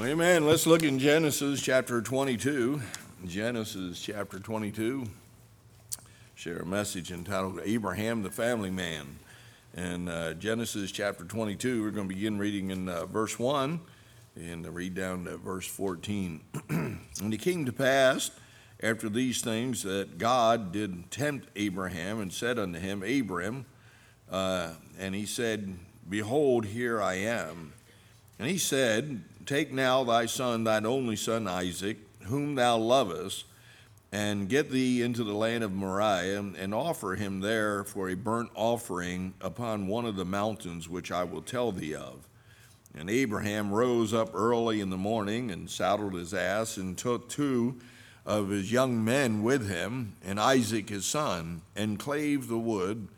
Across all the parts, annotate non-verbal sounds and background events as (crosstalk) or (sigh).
Amen. Let's look in Genesis chapter 22. Genesis chapter 22. Share a message entitled Abraham the Family Man. And uh, Genesis chapter 22, we're going to begin reading in uh, verse 1 and read down to verse 14. (clears throat) and it came to pass after these things that God did tempt Abraham and said unto him, Abram, uh, and he said, Behold, here I am. And he said, Take now thy son, thine only son Isaac, whom thou lovest, and get thee into the land of Moriah, and offer him there for a burnt offering upon one of the mountains which I will tell thee of. And Abraham rose up early in the morning and saddled his ass and took two of his young men with him and Isaac his son and clave the wood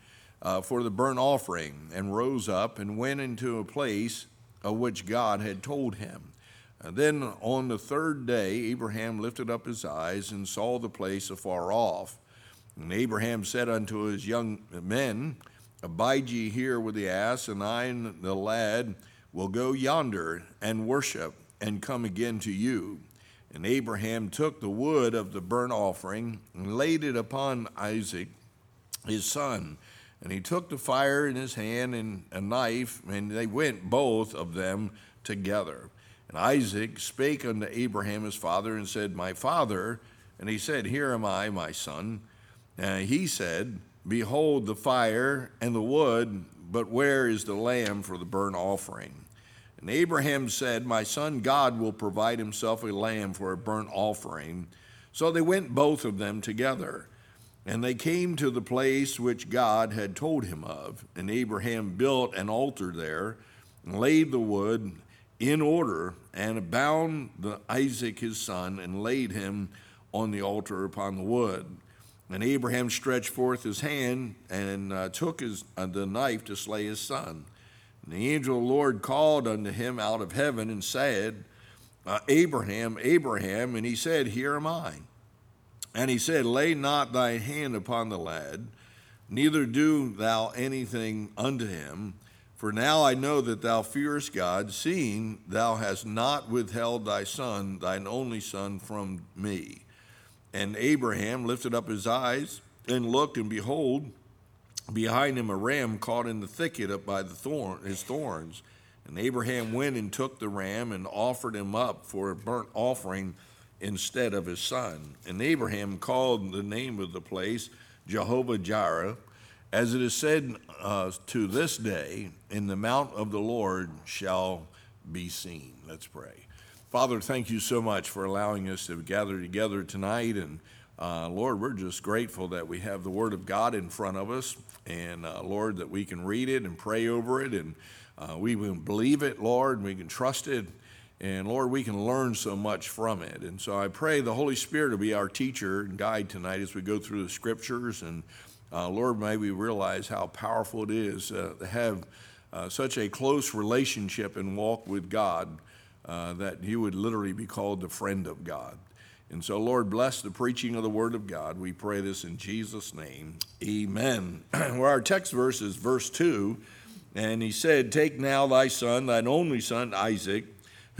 uh, for the burnt offering and rose up and went into a place of which God had told him. And then on the third day, Abraham lifted up his eyes and saw the place afar off. And Abraham said unto his young men, Abide ye here with the ass, and I and the lad will go yonder and worship and come again to you. And Abraham took the wood of the burnt offering and laid it upon Isaac, his son. And he took the fire in his hand and a knife, and they went both of them together. And Isaac spake unto Abraham his father and said, My father. And he said, Here am I, my son. And he said, Behold the fire and the wood, but where is the lamb for the burnt offering? And Abraham said, My son, God will provide himself a lamb for a burnt offering. So they went both of them together. And they came to the place which God had told him of. And Abraham built an altar there, and laid the wood in order and bound the Isaac his son and laid him on the altar upon the wood. And Abraham stretched forth his hand and uh, took his, uh, the knife to slay his son. And the angel of the Lord called unto him out of heaven and said, uh, Abraham, Abraham, and he said, Here am I. And he said, Lay not thy hand upon the lad, neither do thou anything unto him. For now I know that thou fearest God, seeing thou hast not withheld thy son, thine only son, from me. And Abraham lifted up his eyes and looked, and behold, behind him a ram caught in the thicket up by the thorn, his thorns. And Abraham went and took the ram and offered him up for a burnt offering instead of his son. And Abraham called the name of the place Jehovah Jireh as it is said uh, to this day, in the mount of the Lord shall be seen. Let's pray. Father, thank you so much for allowing us to gather together tonight. And uh, Lord, we're just grateful that we have the Word of God in front of us. And uh, Lord, that we can read it and pray over it. And uh, we can believe it, Lord, and we can trust it. And Lord, we can learn so much from it. And so I pray the Holy Spirit will be our teacher and guide tonight as we go through the scriptures and uh, Lord, may we realize how powerful it is uh, to have uh, such a close relationship and walk with God uh, that you would literally be called the friend of God. And so, Lord, bless the preaching of the Word of God. We pray this in Jesus' name. Amen. (clears throat) Where our text verse is verse 2, and he said, Take now thy son, thine only son, Isaac,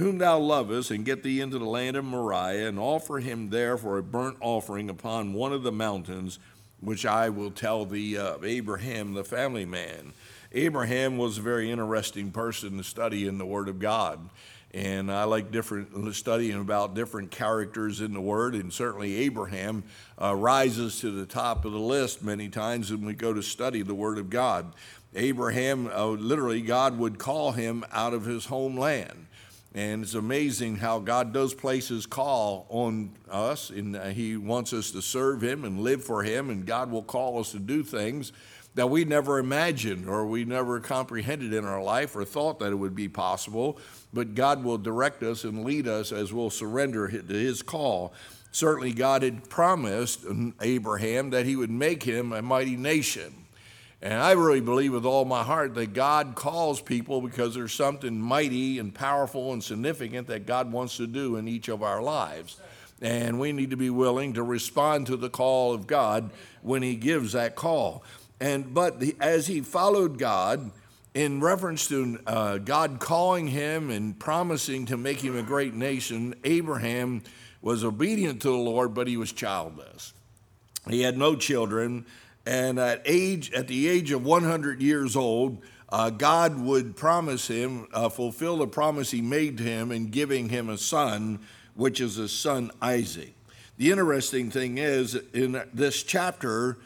whom thou lovest, and get thee into the land of Moriah, and offer him there for a burnt offering upon one of the mountains which I will tell thee of. Abraham, the family man. Abraham was a very interesting person to study in the Word of God. And I like different studying about different characters in the Word, and certainly Abraham uh, rises to the top of the list many times when we go to study the Word of God. Abraham, uh, literally, God would call him out of his homeland. And it's amazing how God does place His call on us, and He wants us to serve Him and live for Him, and God will call us to do things that we never imagined or we never comprehended in our life or thought that it would be possible. But God will direct us and lead us as we'll surrender to His call. Certainly, God had promised Abraham that He would make him a mighty nation. And I really believe with all my heart that God calls people because there's something mighty and powerful and significant that God wants to do in each of our lives. And we need to be willing to respond to the call of God when He gives that call. And but the, as he followed God, in reference to uh, God calling him and promising to make him a great nation, Abraham was obedient to the Lord, but he was childless. He had no children, and at age at the age of 100 years old, uh, God would promise him, uh, fulfill the promise he made to him in giving him a son, which is his son Isaac. The interesting thing is, in this chapter,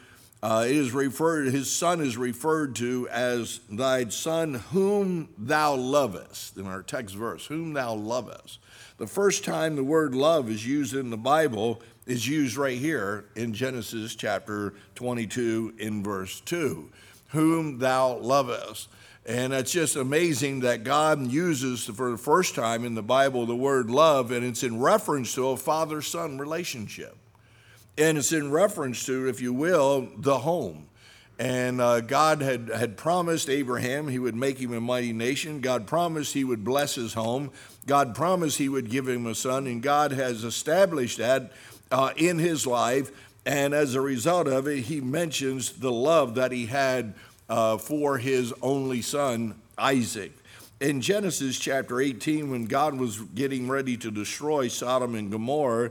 uh, is referred, his son is referred to as thy son whom thou lovest, in our text verse, whom thou lovest. The first time the word love is used in the Bible is used right here in Genesis chapter 22 in verse 2 whom thou lovest. And it's just amazing that God uses for the first time in the Bible the word love, and it's in reference to a father son relationship. And it's in reference to, if you will, the home. And uh, God had, had promised Abraham he would make him a mighty nation. God promised he would bless his home. God promised he would give him a son. And God has established that uh, in his life. And as a result of it, he mentions the love that he had uh, for his only son, Isaac. In Genesis chapter 18, when God was getting ready to destroy Sodom and Gomorrah,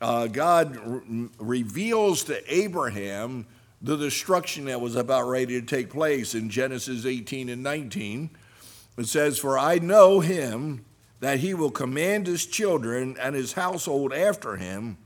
uh, God re- reveals to Abraham the destruction that was about ready to take place in Genesis 18 and 19. It says, For I know him that he will command his children and his household after him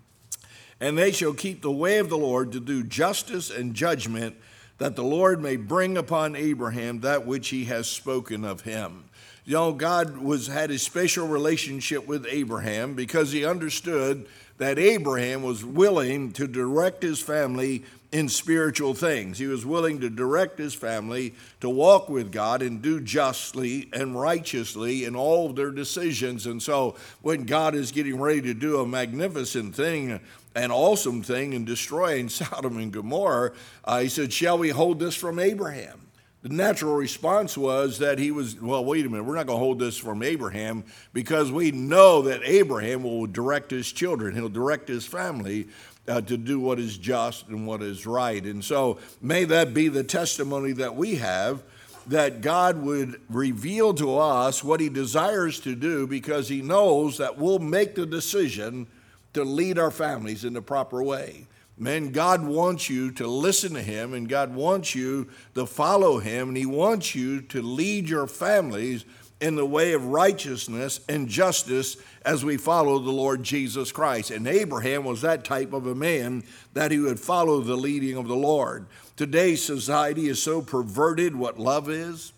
and they shall keep the way of the Lord to do justice and judgment, that the Lord may bring upon Abraham that which he has spoken of him. You know, God was had a special relationship with Abraham because he understood that Abraham was willing to direct his family in spiritual things. He was willing to direct his family to walk with God and do justly and righteously in all of their decisions. And so, when God is getting ready to do a magnificent thing, an awesome thing in destroying (laughs) Sodom and Gomorrah, uh, he said, Shall we hold this from Abraham? The natural response was that he was, well, wait a minute, we're not going to hold this from Abraham because we know that Abraham will direct his children, he'll direct his family uh, to do what is just and what is right. And so may that be the testimony that we have that God would reveal to us what he desires to do because he knows that we'll make the decision to lead our families in the proper way. Man, God wants you to listen to Him and God wants you to follow Him and He wants you to lead your families in the way of righteousness and justice as we follow the Lord Jesus Christ. And Abraham was that type of a man that he would follow the leading of the Lord. Today's society is so perverted what love is.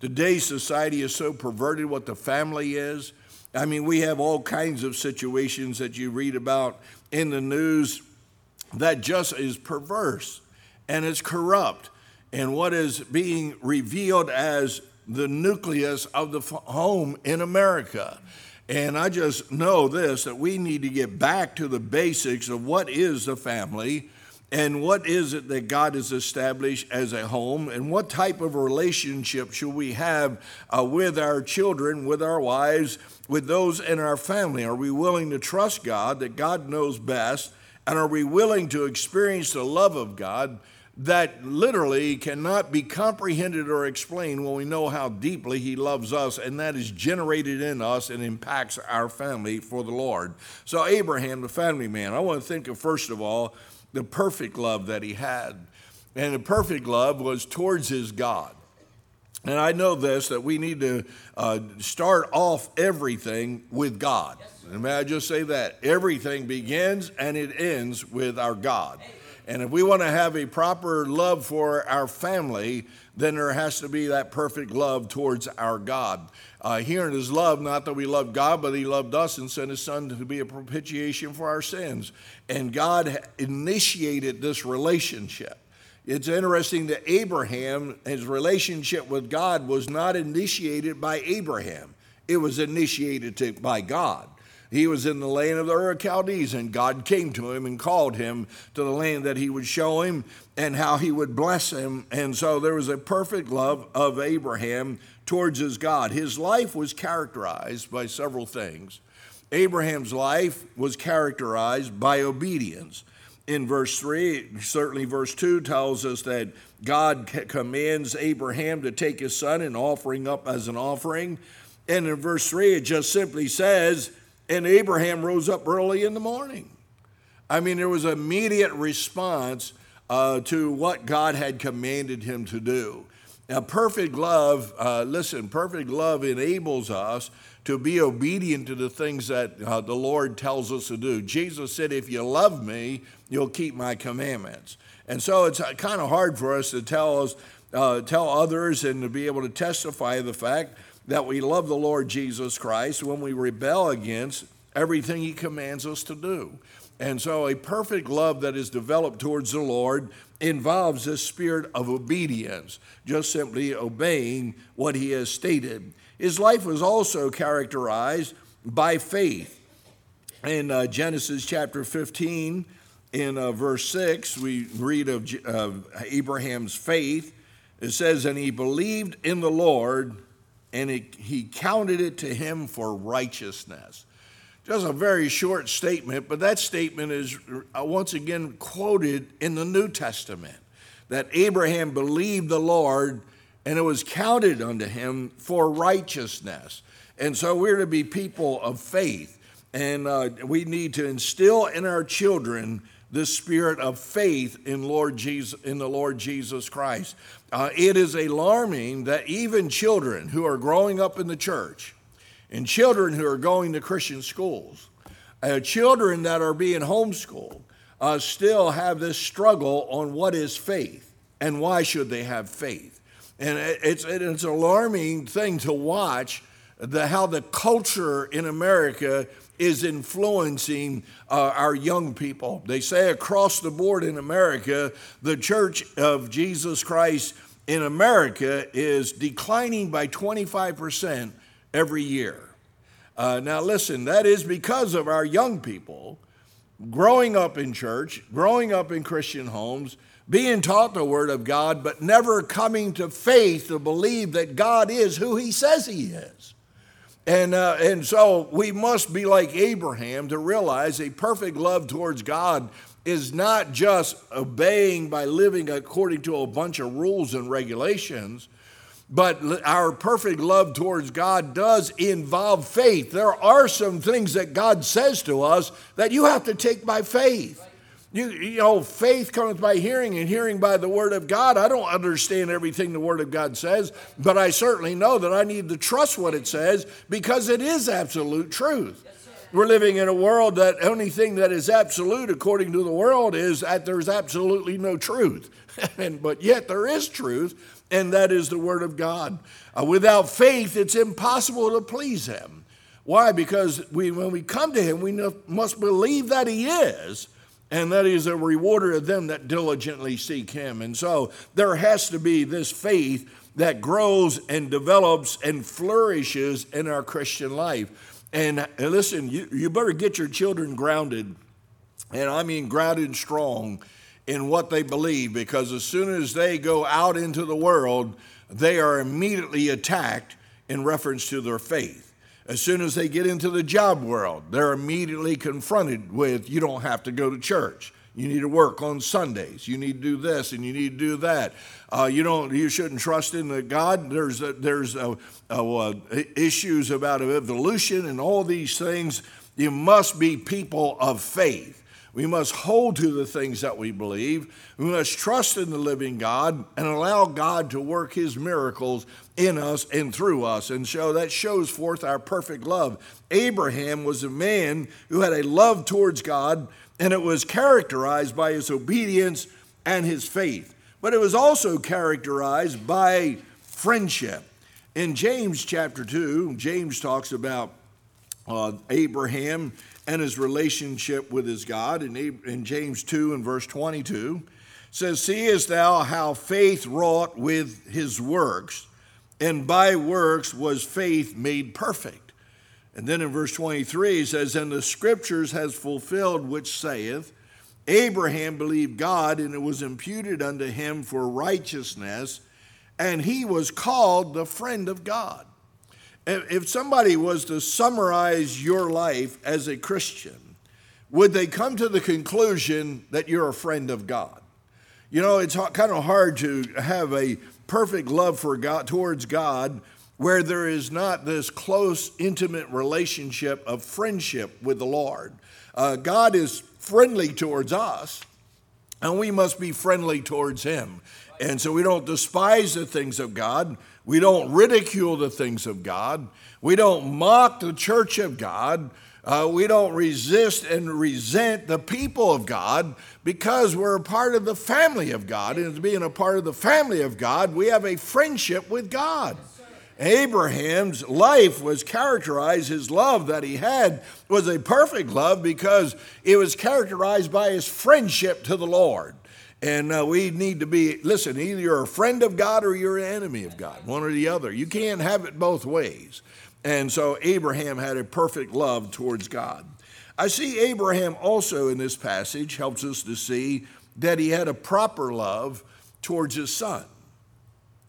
Today's society is so perverted what the family is. I mean, we have all kinds of situations that you read about in the news that just is perverse and it's corrupt. And what is being revealed as the nucleus of the home in America. And I just know this that we need to get back to the basics of what is a family and what is it that God has established as a home, and what type of relationship should we have uh, with our children, with our wives, with those in our family? Are we willing to trust God that God knows best? And are we willing to experience the love of God that literally cannot be comprehended or explained when we know how deeply He loves us, and that is generated in us and impacts our family for the Lord? So, Abraham, the family man, I want to think of first of all the perfect love that he had. And the perfect love was towards his God. And I know this that we need to uh, start off everything with God. And may I just say that? Everything begins and it ends with our God. And if we want to have a proper love for our family, then there has to be that perfect love towards our God. Uh, here in his love, not that we loved God, but he loved us and sent his son to be a propitiation for our sins. And God initiated this relationship. It's interesting that Abraham, his relationship with God was not initiated by Abraham, it was initiated to, by God. He was in the land of the Ur Chaldees, and God came to him and called him to the land that he would show him and how he would bless him. And so there was a perfect love of Abraham towards his God. His life was characterized by several things. Abraham's life was characterized by obedience. in verse 3. Certainly, verse 2 tells us that God commands Abraham to take his son and offering up as an offering. And in verse 3, it just simply says, And Abraham rose up early in the morning. I mean, there was immediate response uh, to what God had commanded him to do. Now, perfect love, uh, listen, perfect love enables us to be obedient to the things that uh, the Lord tells us to do. Jesus said, If you love me, you'll keep my commandments. And so it's uh, kind of hard for us to tell us, uh, tell others and to be able to testify the fact that we love the Lord Jesus Christ when we rebel against everything he commands us to do. And so a perfect love that is developed towards the Lord involves this spirit of obedience, just simply obeying what he has stated. His life was also characterized by faith. In uh, Genesis chapter 15, in uh, verse 6, we read of uh, Abraham's faith. It says, And he believed in the Lord, and it, he counted it to him for righteousness. Just a very short statement, but that statement is uh, once again quoted in the New Testament that Abraham believed the Lord and it was counted unto him for righteousness. And so we're to be people of faith, and uh, we need to instill in our children the spirit of faith in Lord Jesus in the Lord Jesus Christ. Uh, it is alarming that even children who are growing up in the church, and children who are going to Christian schools, uh, children that are being homeschooled, uh, still have this struggle on what is faith and why should they have faith. And it's, it's an alarming thing to watch the, how the culture in America is influencing uh, our young people. They say across the board in America, the Church of Jesus Christ in America is declining by 25% every year. Uh, now, listen, that is because of our young people growing up in church, growing up in Christian homes, being taught the Word of God, but never coming to faith to believe that God is who He says He is. And, uh, and so we must be like Abraham to realize a perfect love towards God is not just obeying by living according to a bunch of rules and regulations, but our perfect love towards God does involve faith. There are some things that God says to us that you have to take by faith. You, you know, faith comes by hearing and hearing by the Word of God. I don't understand everything the Word of God says, but I certainly know that I need to trust what it says because it is absolute truth. We're living in a world that only thing that is absolute according to the world is that there's absolutely no truth. (laughs) and, but yet there is truth, and that is the Word of God. Uh, without faith, it's impossible to please Him. Why? Because we, when we come to Him, we must believe that He is and that is a rewarder of them that diligently seek him. And so there has to be this faith that grows and develops and flourishes in our Christian life. And listen, you, you better get your children grounded, and I mean grounded strong in what they believe, because as soon as they go out into the world, they are immediately attacked in reference to their faith. As soon as they get into the job world, they're immediately confronted with you don't have to go to church. You need to work on Sundays. You need to do this and you need to do that. Uh, you don't. You shouldn't trust in the God. There's a, there's a, a, issues about evolution and all these things. You must be people of faith. We must hold to the things that we believe. We must trust in the living God and allow God to work his miracles in us and through us. And so that shows forth our perfect love. Abraham was a man who had a love towards God, and it was characterized by his obedience and his faith. But it was also characterized by friendship. In James chapter 2, James talks about uh, Abraham and his relationship with his God. In, in James 2 and verse 22 says, Seest thou how faith wrought with his works, and by works was faith made perfect. And then in verse 23 he says, And the scriptures has fulfilled which saith, Abraham believed God, and it was imputed unto him for righteousness, and he was called the friend of God. If somebody was to summarize your life as a Christian, would they come to the conclusion that you're a friend of God? You know, it's kind of hard to have a perfect love for God towards God where there is not this close, intimate relationship of friendship with the Lord. Uh, God is friendly towards us, and we must be friendly towards Him. And so we don't despise the things of God. We don't ridicule the things of God. We don't mock the church of God. Uh, we don't resist and resent the people of God because we're a part of the family of God. And being a part of the family of God, we have a friendship with God. Abraham's life was characterized, his love that he had was a perfect love because it was characterized by his friendship to the Lord. And uh, we need to be, listen, either you're a friend of God or you're an enemy of God, one or the other. You can't have it both ways. And so Abraham had a perfect love towards God. I see Abraham also in this passage helps us to see that he had a proper love towards his son.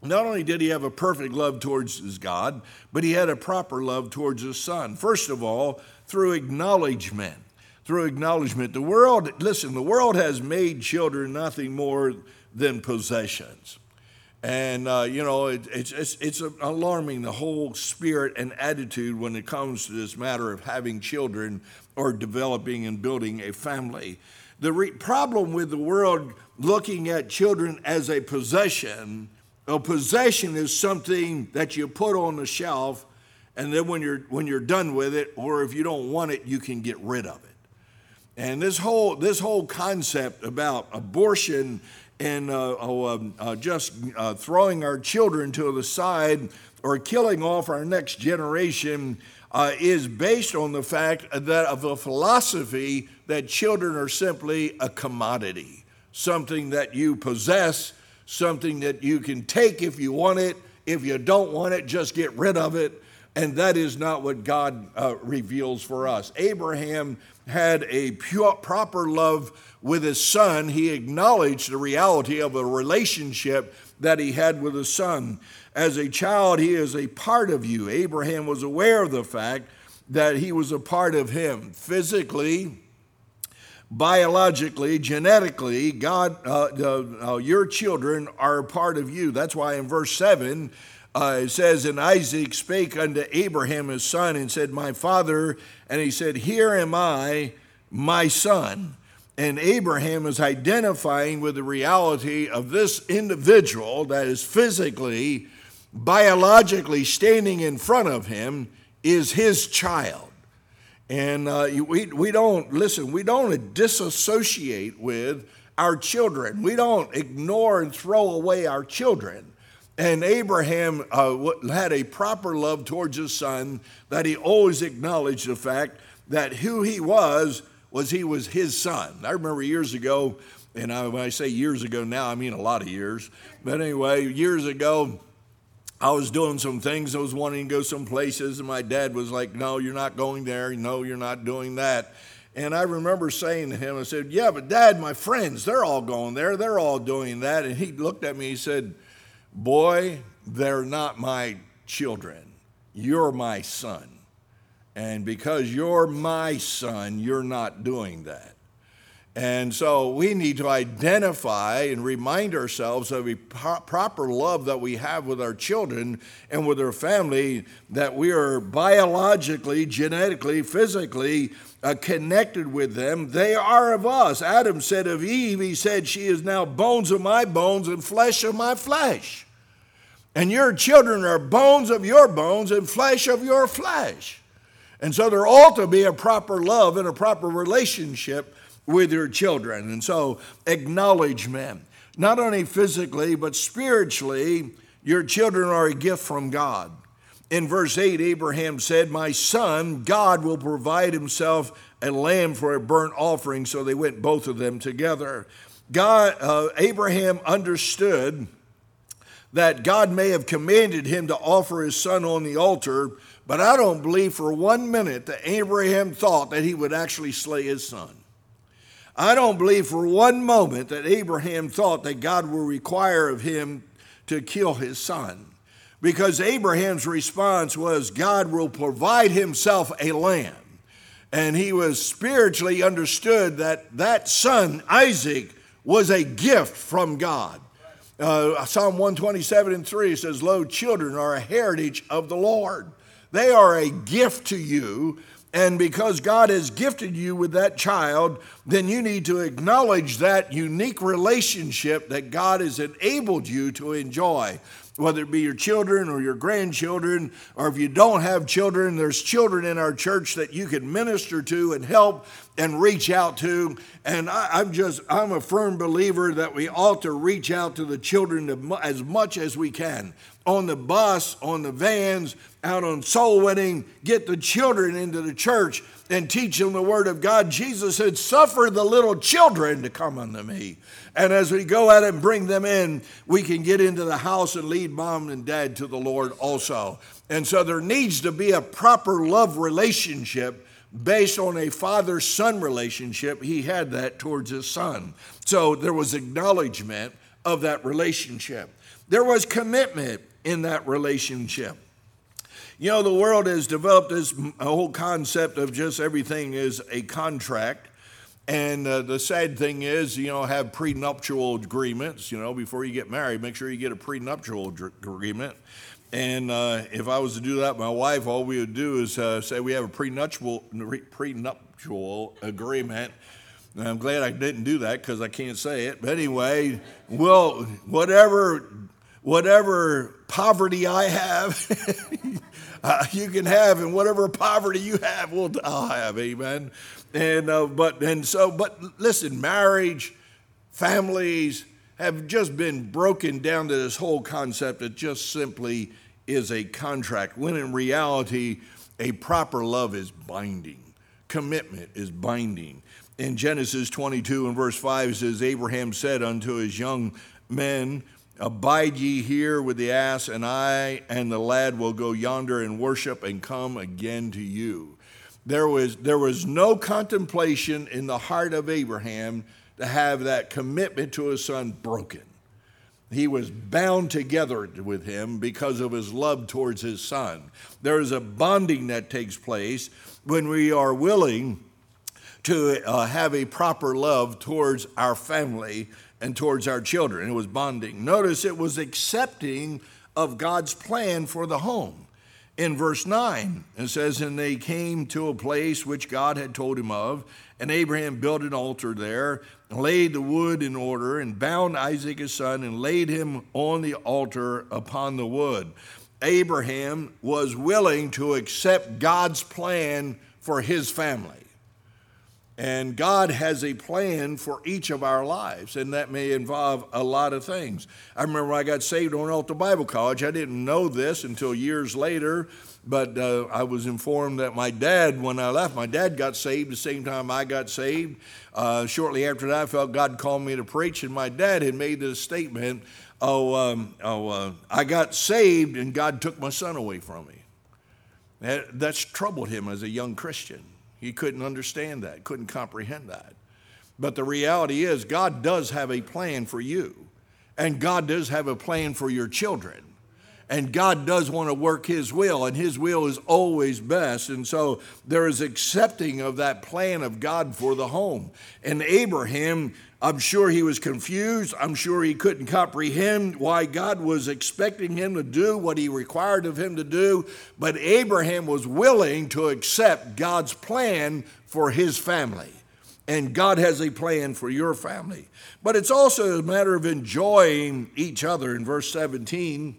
Not only did he have a perfect love towards his God, but he had a proper love towards his son. First of all, through acknowledgement through acknowledgement. The world, listen, the world has made children nothing more than possessions. And, uh, you know, it, it's, it's, it's alarming the whole spirit and attitude when it comes to this matter of having children or developing and building a family. The re- problem with the world looking at children as a possession, a possession is something that you put on the shelf, and then when you're, when you're done with it, or if you don't want it, you can get rid of it. And this whole, this whole concept about abortion and uh, oh, um, uh, just uh, throwing our children to the side or killing off our next generation uh, is based on the fact that of a philosophy that children are simply a commodity, something that you possess, something that you can take if you want it. If you don't want it, just get rid of it. And that is not what God uh, reveals for us. Abraham had a pure, proper love with his son. He acknowledged the reality of a relationship that he had with his son. As a child, he is a part of you. Abraham was aware of the fact that he was a part of him physically, biologically, genetically. God, uh, uh, your children are a part of you. That's why in verse 7, uh, it says, And Isaac spake unto Abraham his son and said, My father. And he said, Here am I, my son. And Abraham is identifying with the reality of this individual that is physically, biologically standing in front of him is his child. And uh, we, we don't, listen, we don't disassociate with our children. We don't ignore and throw away our children. And Abraham uh, had a proper love towards his son, that he always acknowledged the fact that who he was, was he was his son. I remember years ago, and I, when I say years ago now, I mean a lot of years. But anyway, years ago, I was doing some things. I was wanting to go some places, and my dad was like, No, you're not going there. No, you're not doing that. And I remember saying to him, I said, Yeah, but dad, my friends, they're all going there. They're all doing that. And he looked at me, he said, Boy, they're not my children. You're my son. And because you're my son, you're not doing that. And so we need to identify and remind ourselves of the proper love that we have with our children and with our family, that we are biologically, genetically, physically uh, connected with them. They are of us. Adam said of Eve, he said, She is now bones of my bones and flesh of my flesh. And your children are bones of your bones and flesh of your flesh. And so there ought to be a proper love and a proper relationship with your children. And so acknowledge men, not only physically, but spiritually, your children are a gift from God. In verse 8, Abraham said, My son, God will provide himself a lamb for a burnt offering. So they went both of them together. God, uh, Abraham understood that God may have commanded him to offer his son on the altar, but I don't believe for one minute that Abraham thought that he would actually slay his son. I don't believe for one moment that Abraham thought that God will require of him to kill his son. Because Abraham's response was, God will provide himself a lamb. And he was spiritually understood that that son, Isaac, was a gift from God. Uh, Psalm 127 and 3 says, Lo, children are a heritage of the Lord. They are a gift to you. And because God has gifted you with that child, then you need to acknowledge that unique relationship that God has enabled you to enjoy whether it be your children or your grandchildren, or if you don't have children, there's children in our church that you can minister to and help and reach out to. And I, am just, I'm a firm believer that we ought to reach out to the children as much as we can. On the bus, on the vans, out on soul winning, get the children into the church and teach them the word of God. Jesus said, Suffer the little children to come unto me. And as we go out and bring them in, we can get into the house and lead mom and dad to the Lord also. And so there needs to be a proper love relationship based on a father son relationship. He had that towards his son. So there was acknowledgement of that relationship, there was commitment in that relationship. You know, the world has developed this whole concept of just everything is a contract. And uh, the sad thing is, you know, have prenuptial agreements. You know, before you get married, make sure you get a prenuptial agreement. And uh, if I was to do that, my wife, all we would do is uh, say we have a prenuptial prenuptial agreement. And I'm glad I didn't do that because I can't say it. But anyway, well, whatever whatever poverty I have, (laughs) uh, you can have, and whatever poverty you have, we'll, I'll have. Amen. And uh, but and so, but listen, marriage, families have just been broken down to this whole concept that just simply is a contract. When in reality, a proper love is binding. Commitment is binding. In Genesis 22 and verse 5 it says, Abraham said unto his young men, Abide ye here with the ass, and I and the lad will go yonder and worship and come again to you. There was, there was no contemplation in the heart of Abraham to have that commitment to his son broken. He was bound together with him because of his love towards his son. There is a bonding that takes place when we are willing to uh, have a proper love towards our family and towards our children. It was bonding. Notice it was accepting of God's plan for the home. In verse 9, it says, And they came to a place which God had told him of, and Abraham built an altar there, and laid the wood in order, and bound Isaac his son, and laid him on the altar upon the wood. Abraham was willing to accept God's plan for his family. And God has a plan for each of our lives, and that may involve a lot of things. I remember when I got saved on Alta Bible College, I didn't know this until years later, but uh, I was informed that my dad, when I left, my dad got saved the same time I got saved. Uh, shortly after that, I felt God called me to preach, and my dad had made this statement Oh, um, oh uh, I got saved, and God took my son away from me. That, that's troubled him as a young Christian. He couldn't understand that, couldn't comprehend that. But the reality is, God does have a plan for you, and God does have a plan for your children. And God does want to work His will, and His will is always best. And so there is accepting of that plan of God for the home. And Abraham I'm sure he was confused. I'm sure he couldn't comprehend why God was expecting him to do what he required of him to do. But Abraham was willing to accept God's plan for his family. And God has a plan for your family. But it's also a matter of enjoying each other. In verse 17,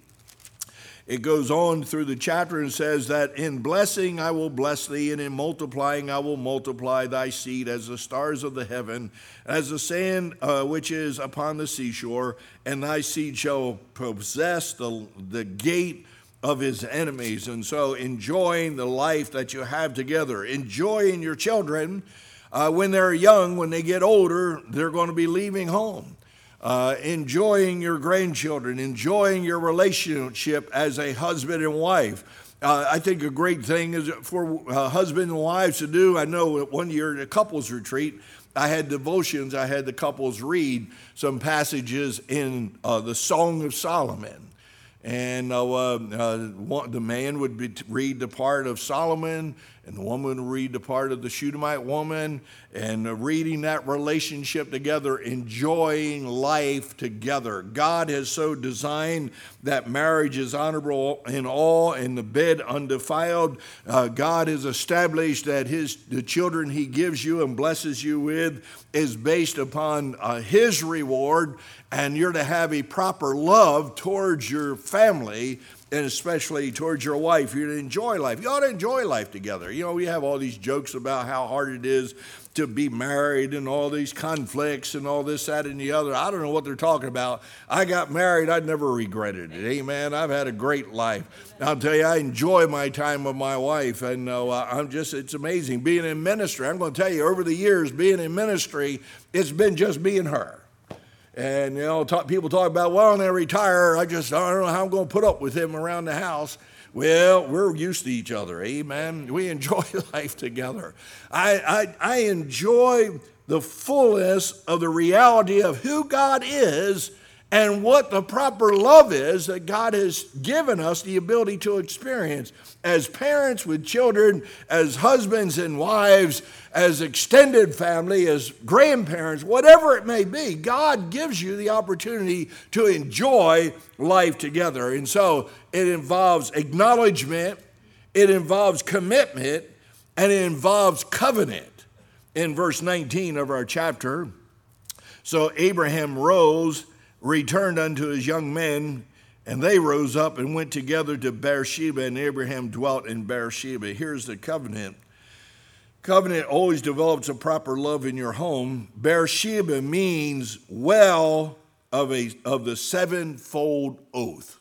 it goes on through the chapter and says that in blessing I will bless thee, and in multiplying I will multiply thy seed as the stars of the heaven, as the sand uh, which is upon the seashore, and thy seed shall possess the, the gate of his enemies. And so, enjoying the life that you have together, enjoying your children. Uh, when they're young, when they get older, they're going to be leaving home uh, enjoying your grandchildren, enjoying your relationship as a husband and wife. Uh, I think a great thing is for uh, husband and wives to do. I know one year at a couples retreat, I had devotions, I had the couples read some passages in uh, the Song of Solomon. And uh, uh, the man would be, read the part of Solomon, and the woman read the part of the Shunammite woman, and reading that relationship together, enjoying life together. God has so designed that marriage is honorable in all, and the bed undefiled. Uh, God has established that His the children He gives you and blesses you with is based upon uh, His reward, and you're to have a proper love towards your family and especially towards your wife, to enjoy life. You ought to enjoy life together. You know, we have all these jokes about how hard it is to be married and all these conflicts and all this, that, and the other. I don't know what they're talking about. I got married, I never regretted it. Amen. I've had a great life. I'll tell you, I enjoy my time with my wife, and uh, I'm just, it's amazing. Being in ministry, I'm going to tell you, over the years, being in ministry, it's been just me and her. And, you know, talk, people talk about, well, when I retire, I just, I don't know how I'm going to put up with him around the house. Well, we're used to each other. Amen. We enjoy (laughs) life together. I, I, I enjoy the fullness of the reality of who God is and what the proper love is that God has given us the ability to experience as parents with children, as husbands and wives, as extended family, as grandparents, whatever it may be. God gives you the opportunity to enjoy life together. And so it involves acknowledgement, it involves commitment, and it involves covenant in verse 19 of our chapter. So Abraham rose returned unto his young men, and they rose up and went together to Beersheba, and Abraham dwelt in Beersheba. Here's the covenant. Covenant always develops a proper love in your home. Beersheba means well of, a, of the sevenfold oath.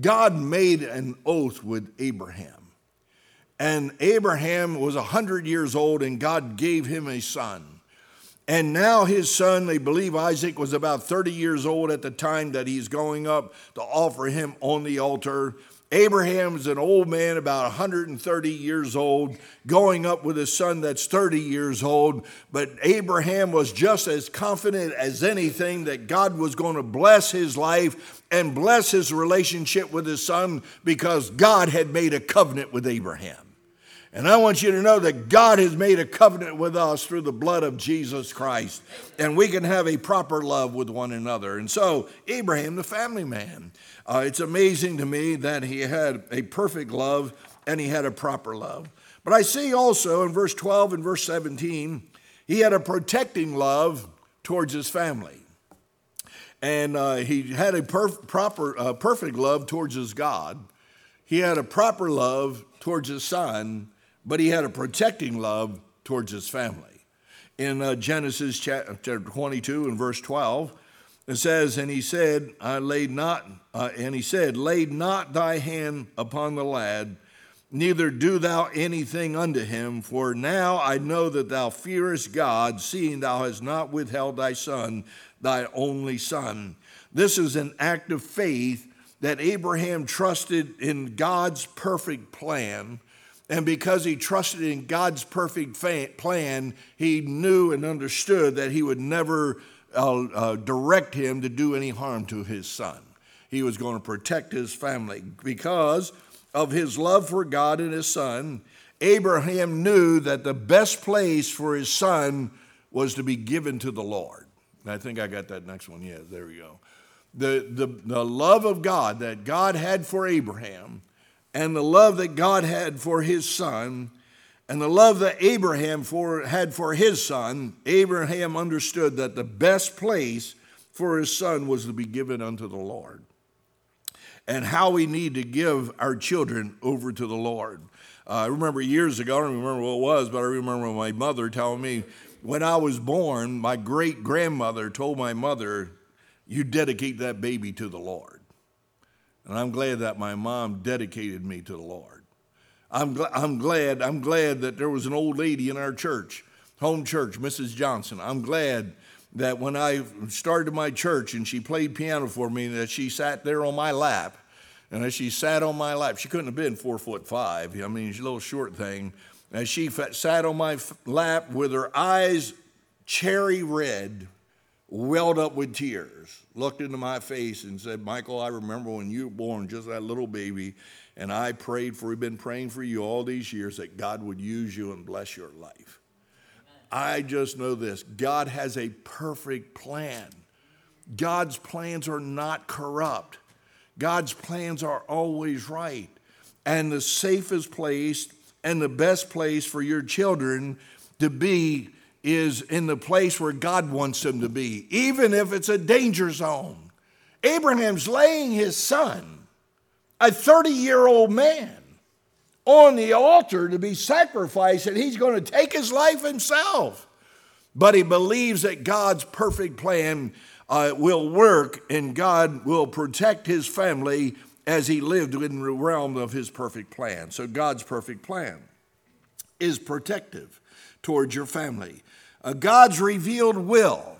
God made an oath with Abraham. And Abraham was 100 years old, and God gave him a son. And now his son, they believe Isaac was about 30 years old at the time that he's going up to offer him on the altar. Abraham is an old man, about 130 years old, going up with a son that's 30 years old. But Abraham was just as confident as anything that God was going to bless his life and bless his relationship with his son because God had made a covenant with Abraham. And I want you to know that God has made a covenant with us through the blood of Jesus Christ, and we can have a proper love with one another. And so, Abraham, the family man, uh, it's amazing to me that he had a perfect love and he had a proper love. But I see also in verse 12 and verse 17, he had a protecting love towards his family. And uh, he had a perf- proper, uh, perfect love towards his God. He had a proper love towards his son but he had a protecting love towards his family. In uh, Genesis chapter 22 and verse 12, it says, And he said, I laid not, uh, and he said, Laid not thy hand upon the lad, neither do thou anything unto him, for now I know that thou fearest God, seeing thou hast not withheld thy son, thy only son. This is an act of faith that Abraham trusted in God's perfect plan and because he trusted in God's perfect plan, he knew and understood that he would never uh, uh, direct him to do any harm to his son. He was going to protect his family. Because of his love for God and his son, Abraham knew that the best place for his son was to be given to the Lord. I think I got that next one. Yeah, there we go. The, the, the love of God that God had for Abraham and the love that God had for his son and the love that Abraham for, had for his son, Abraham understood that the best place for his son was to be given unto the Lord. And how we need to give our children over to the Lord. Uh, I remember years ago, I don't remember what it was, but I remember my mother telling me when I was born, my great grandmother told my mother, You dedicate that baby to the Lord. And I'm glad that my mom dedicated me to the Lord. I'm, gl- I'm glad, I'm glad that there was an old lady in our church, home church, Mrs. Johnson. I'm glad that when I started my church and she played piano for me, that she sat there on my lap. And as she sat on my lap, she couldn't have been four foot five. I mean, she's a little short thing. As she sat on my lap with her eyes cherry red, welled up with tears, looked into my face and said, Michael, I remember when you were born, just that little baby, And I prayed for, we've been praying for you all these years that God would use you and bless your life. I just know this God has a perfect plan. God's plans are not corrupt, God's plans are always right. And the safest place and the best place for your children to be is in the place where God wants him to be, even if it's a danger zone. Abraham's laying his son, a 30 year old man, on the altar to be sacrificed, and he's going to take his life himself. But he believes that God's perfect plan uh, will work and God will protect his family as he lived in the realm of his perfect plan. So, God's perfect plan is protective towards your family. God's revealed will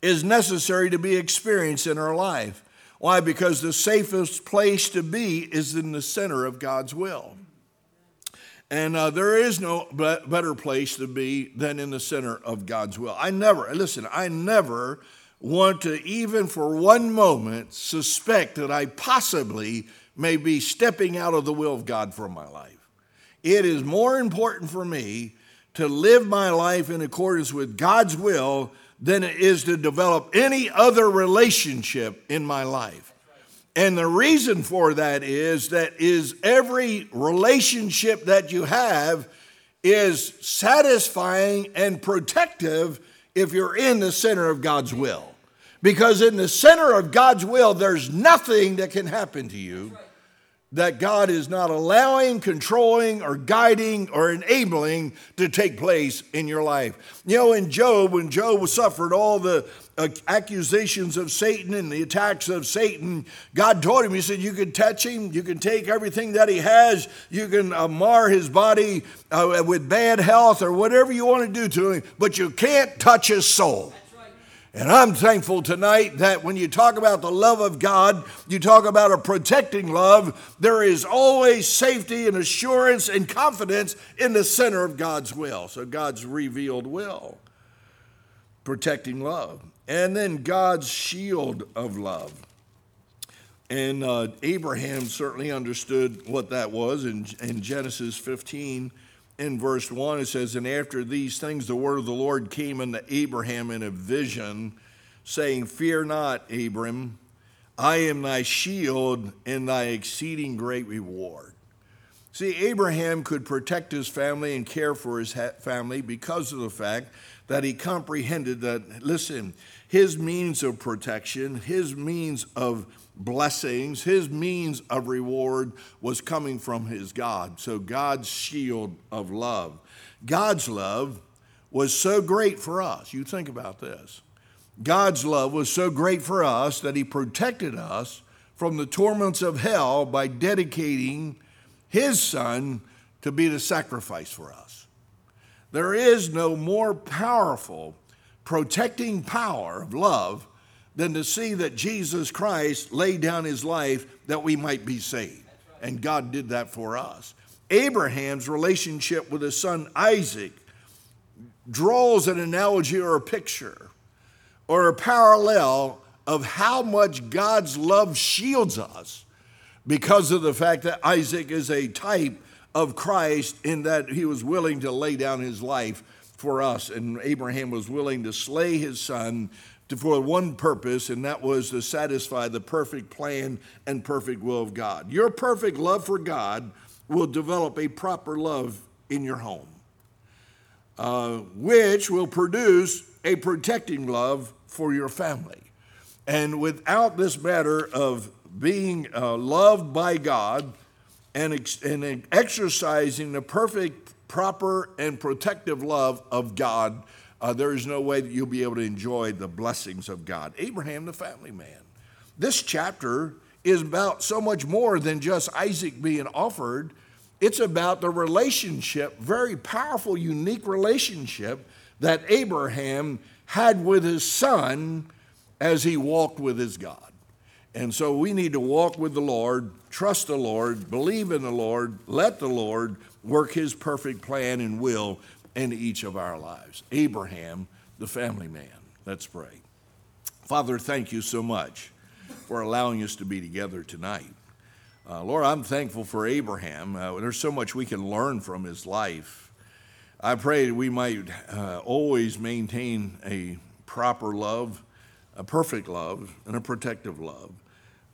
is necessary to be experienced in our life. Why? Because the safest place to be is in the center of God's will. And uh, there is no better place to be than in the center of God's will. I never, listen, I never want to even for one moment suspect that I possibly may be stepping out of the will of God for my life. It is more important for me to live my life in accordance with God's will than it is to develop any other relationship in my life. And the reason for that is that is every relationship that you have is satisfying and protective if you're in the center of God's will. Because in the center of God's will, there's nothing that can happen to you that God is not allowing, controlling, or guiding, or enabling to take place in your life. You know, in Job, when Job suffered all the uh, accusations of Satan and the attacks of Satan, God told him, He said, You can touch him, you can take everything that he has, you can uh, mar his body uh, with bad health or whatever you want to do to him, but you can't touch his soul. And I'm thankful tonight that when you talk about the love of God, you talk about a protecting love, there is always safety and assurance and confidence in the center of God's will. So, God's revealed will, protecting love. And then God's shield of love. And uh, Abraham certainly understood what that was in, in Genesis 15 in verse 1, it says, And after these things, the word of the Lord came unto Abraham in a vision, saying, Fear not, Abram, I am thy shield and thy exceeding great reward. See, Abraham could protect his family and care for his family because of the fact that he comprehended that, listen, his means of protection, his means of blessings, his means of reward was coming from his God. So, God's shield of love. God's love was so great for us. You think about this. God's love was so great for us that he protected us from the torments of hell by dedicating his son to be the sacrifice for us. There is no more powerful protecting power of love than to see that Jesus Christ laid down his life that we might be saved. And God did that for us. Abraham's relationship with his son Isaac draws an analogy or a picture or a parallel of how much God's love shields us because of the fact that Isaac is a type of Christ in that he was willing to lay down his life for us. And Abraham was willing to slay his son for one purpose, and that was to satisfy the perfect plan and perfect will of God. Your perfect love for God will develop a proper love in your home, uh, which will produce a protecting love for your family. And without this matter of being uh, loved by God and, ex- and exercising the perfect, proper, and protective love of God, uh, there is no way that you'll be able to enjoy the blessings of God. Abraham, the family man. This chapter is about so much more than just Isaac being offered. It's about the relationship, very powerful, unique relationship that Abraham had with his son as he walked with his God. And so we need to walk with the Lord, trust the Lord, believe in the Lord, let the Lord work his perfect plan and will in each of our lives. Abraham, the family man. Let's pray. Father, thank you so much for allowing us to be together tonight. Uh, Lord, I'm thankful for Abraham. Uh, there's so much we can learn from his life. I pray that we might uh, always maintain a proper love, a perfect love, and a protective love.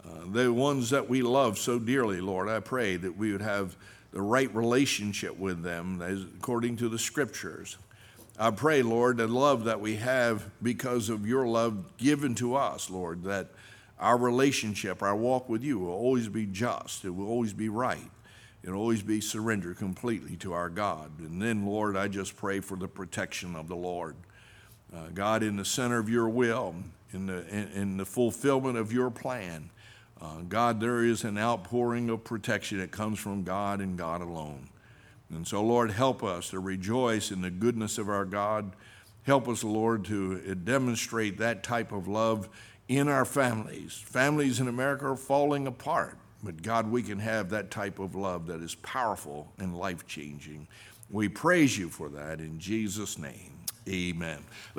Uh, the ones that we love so dearly, Lord, I pray that we would have the right relationship with them as, according to the scriptures. I pray, Lord, the love that we have because of your love given to us, Lord, that our relationship, our walk with you will always be just, it will always be right. It'll always be surrendered completely to our God. And then, Lord, I just pray for the protection of the Lord. Uh, God, in the center of your will, in the, in, in the fulfillment of your plan, uh, God, there is an outpouring of protection that comes from God and God alone. And so, Lord, help us to rejoice in the goodness of our God. Help us, Lord, to demonstrate that type of love in our families. Families in America are falling apart, but God, we can have that type of love that is powerful and life changing. We praise you for that in Jesus' name. Amen.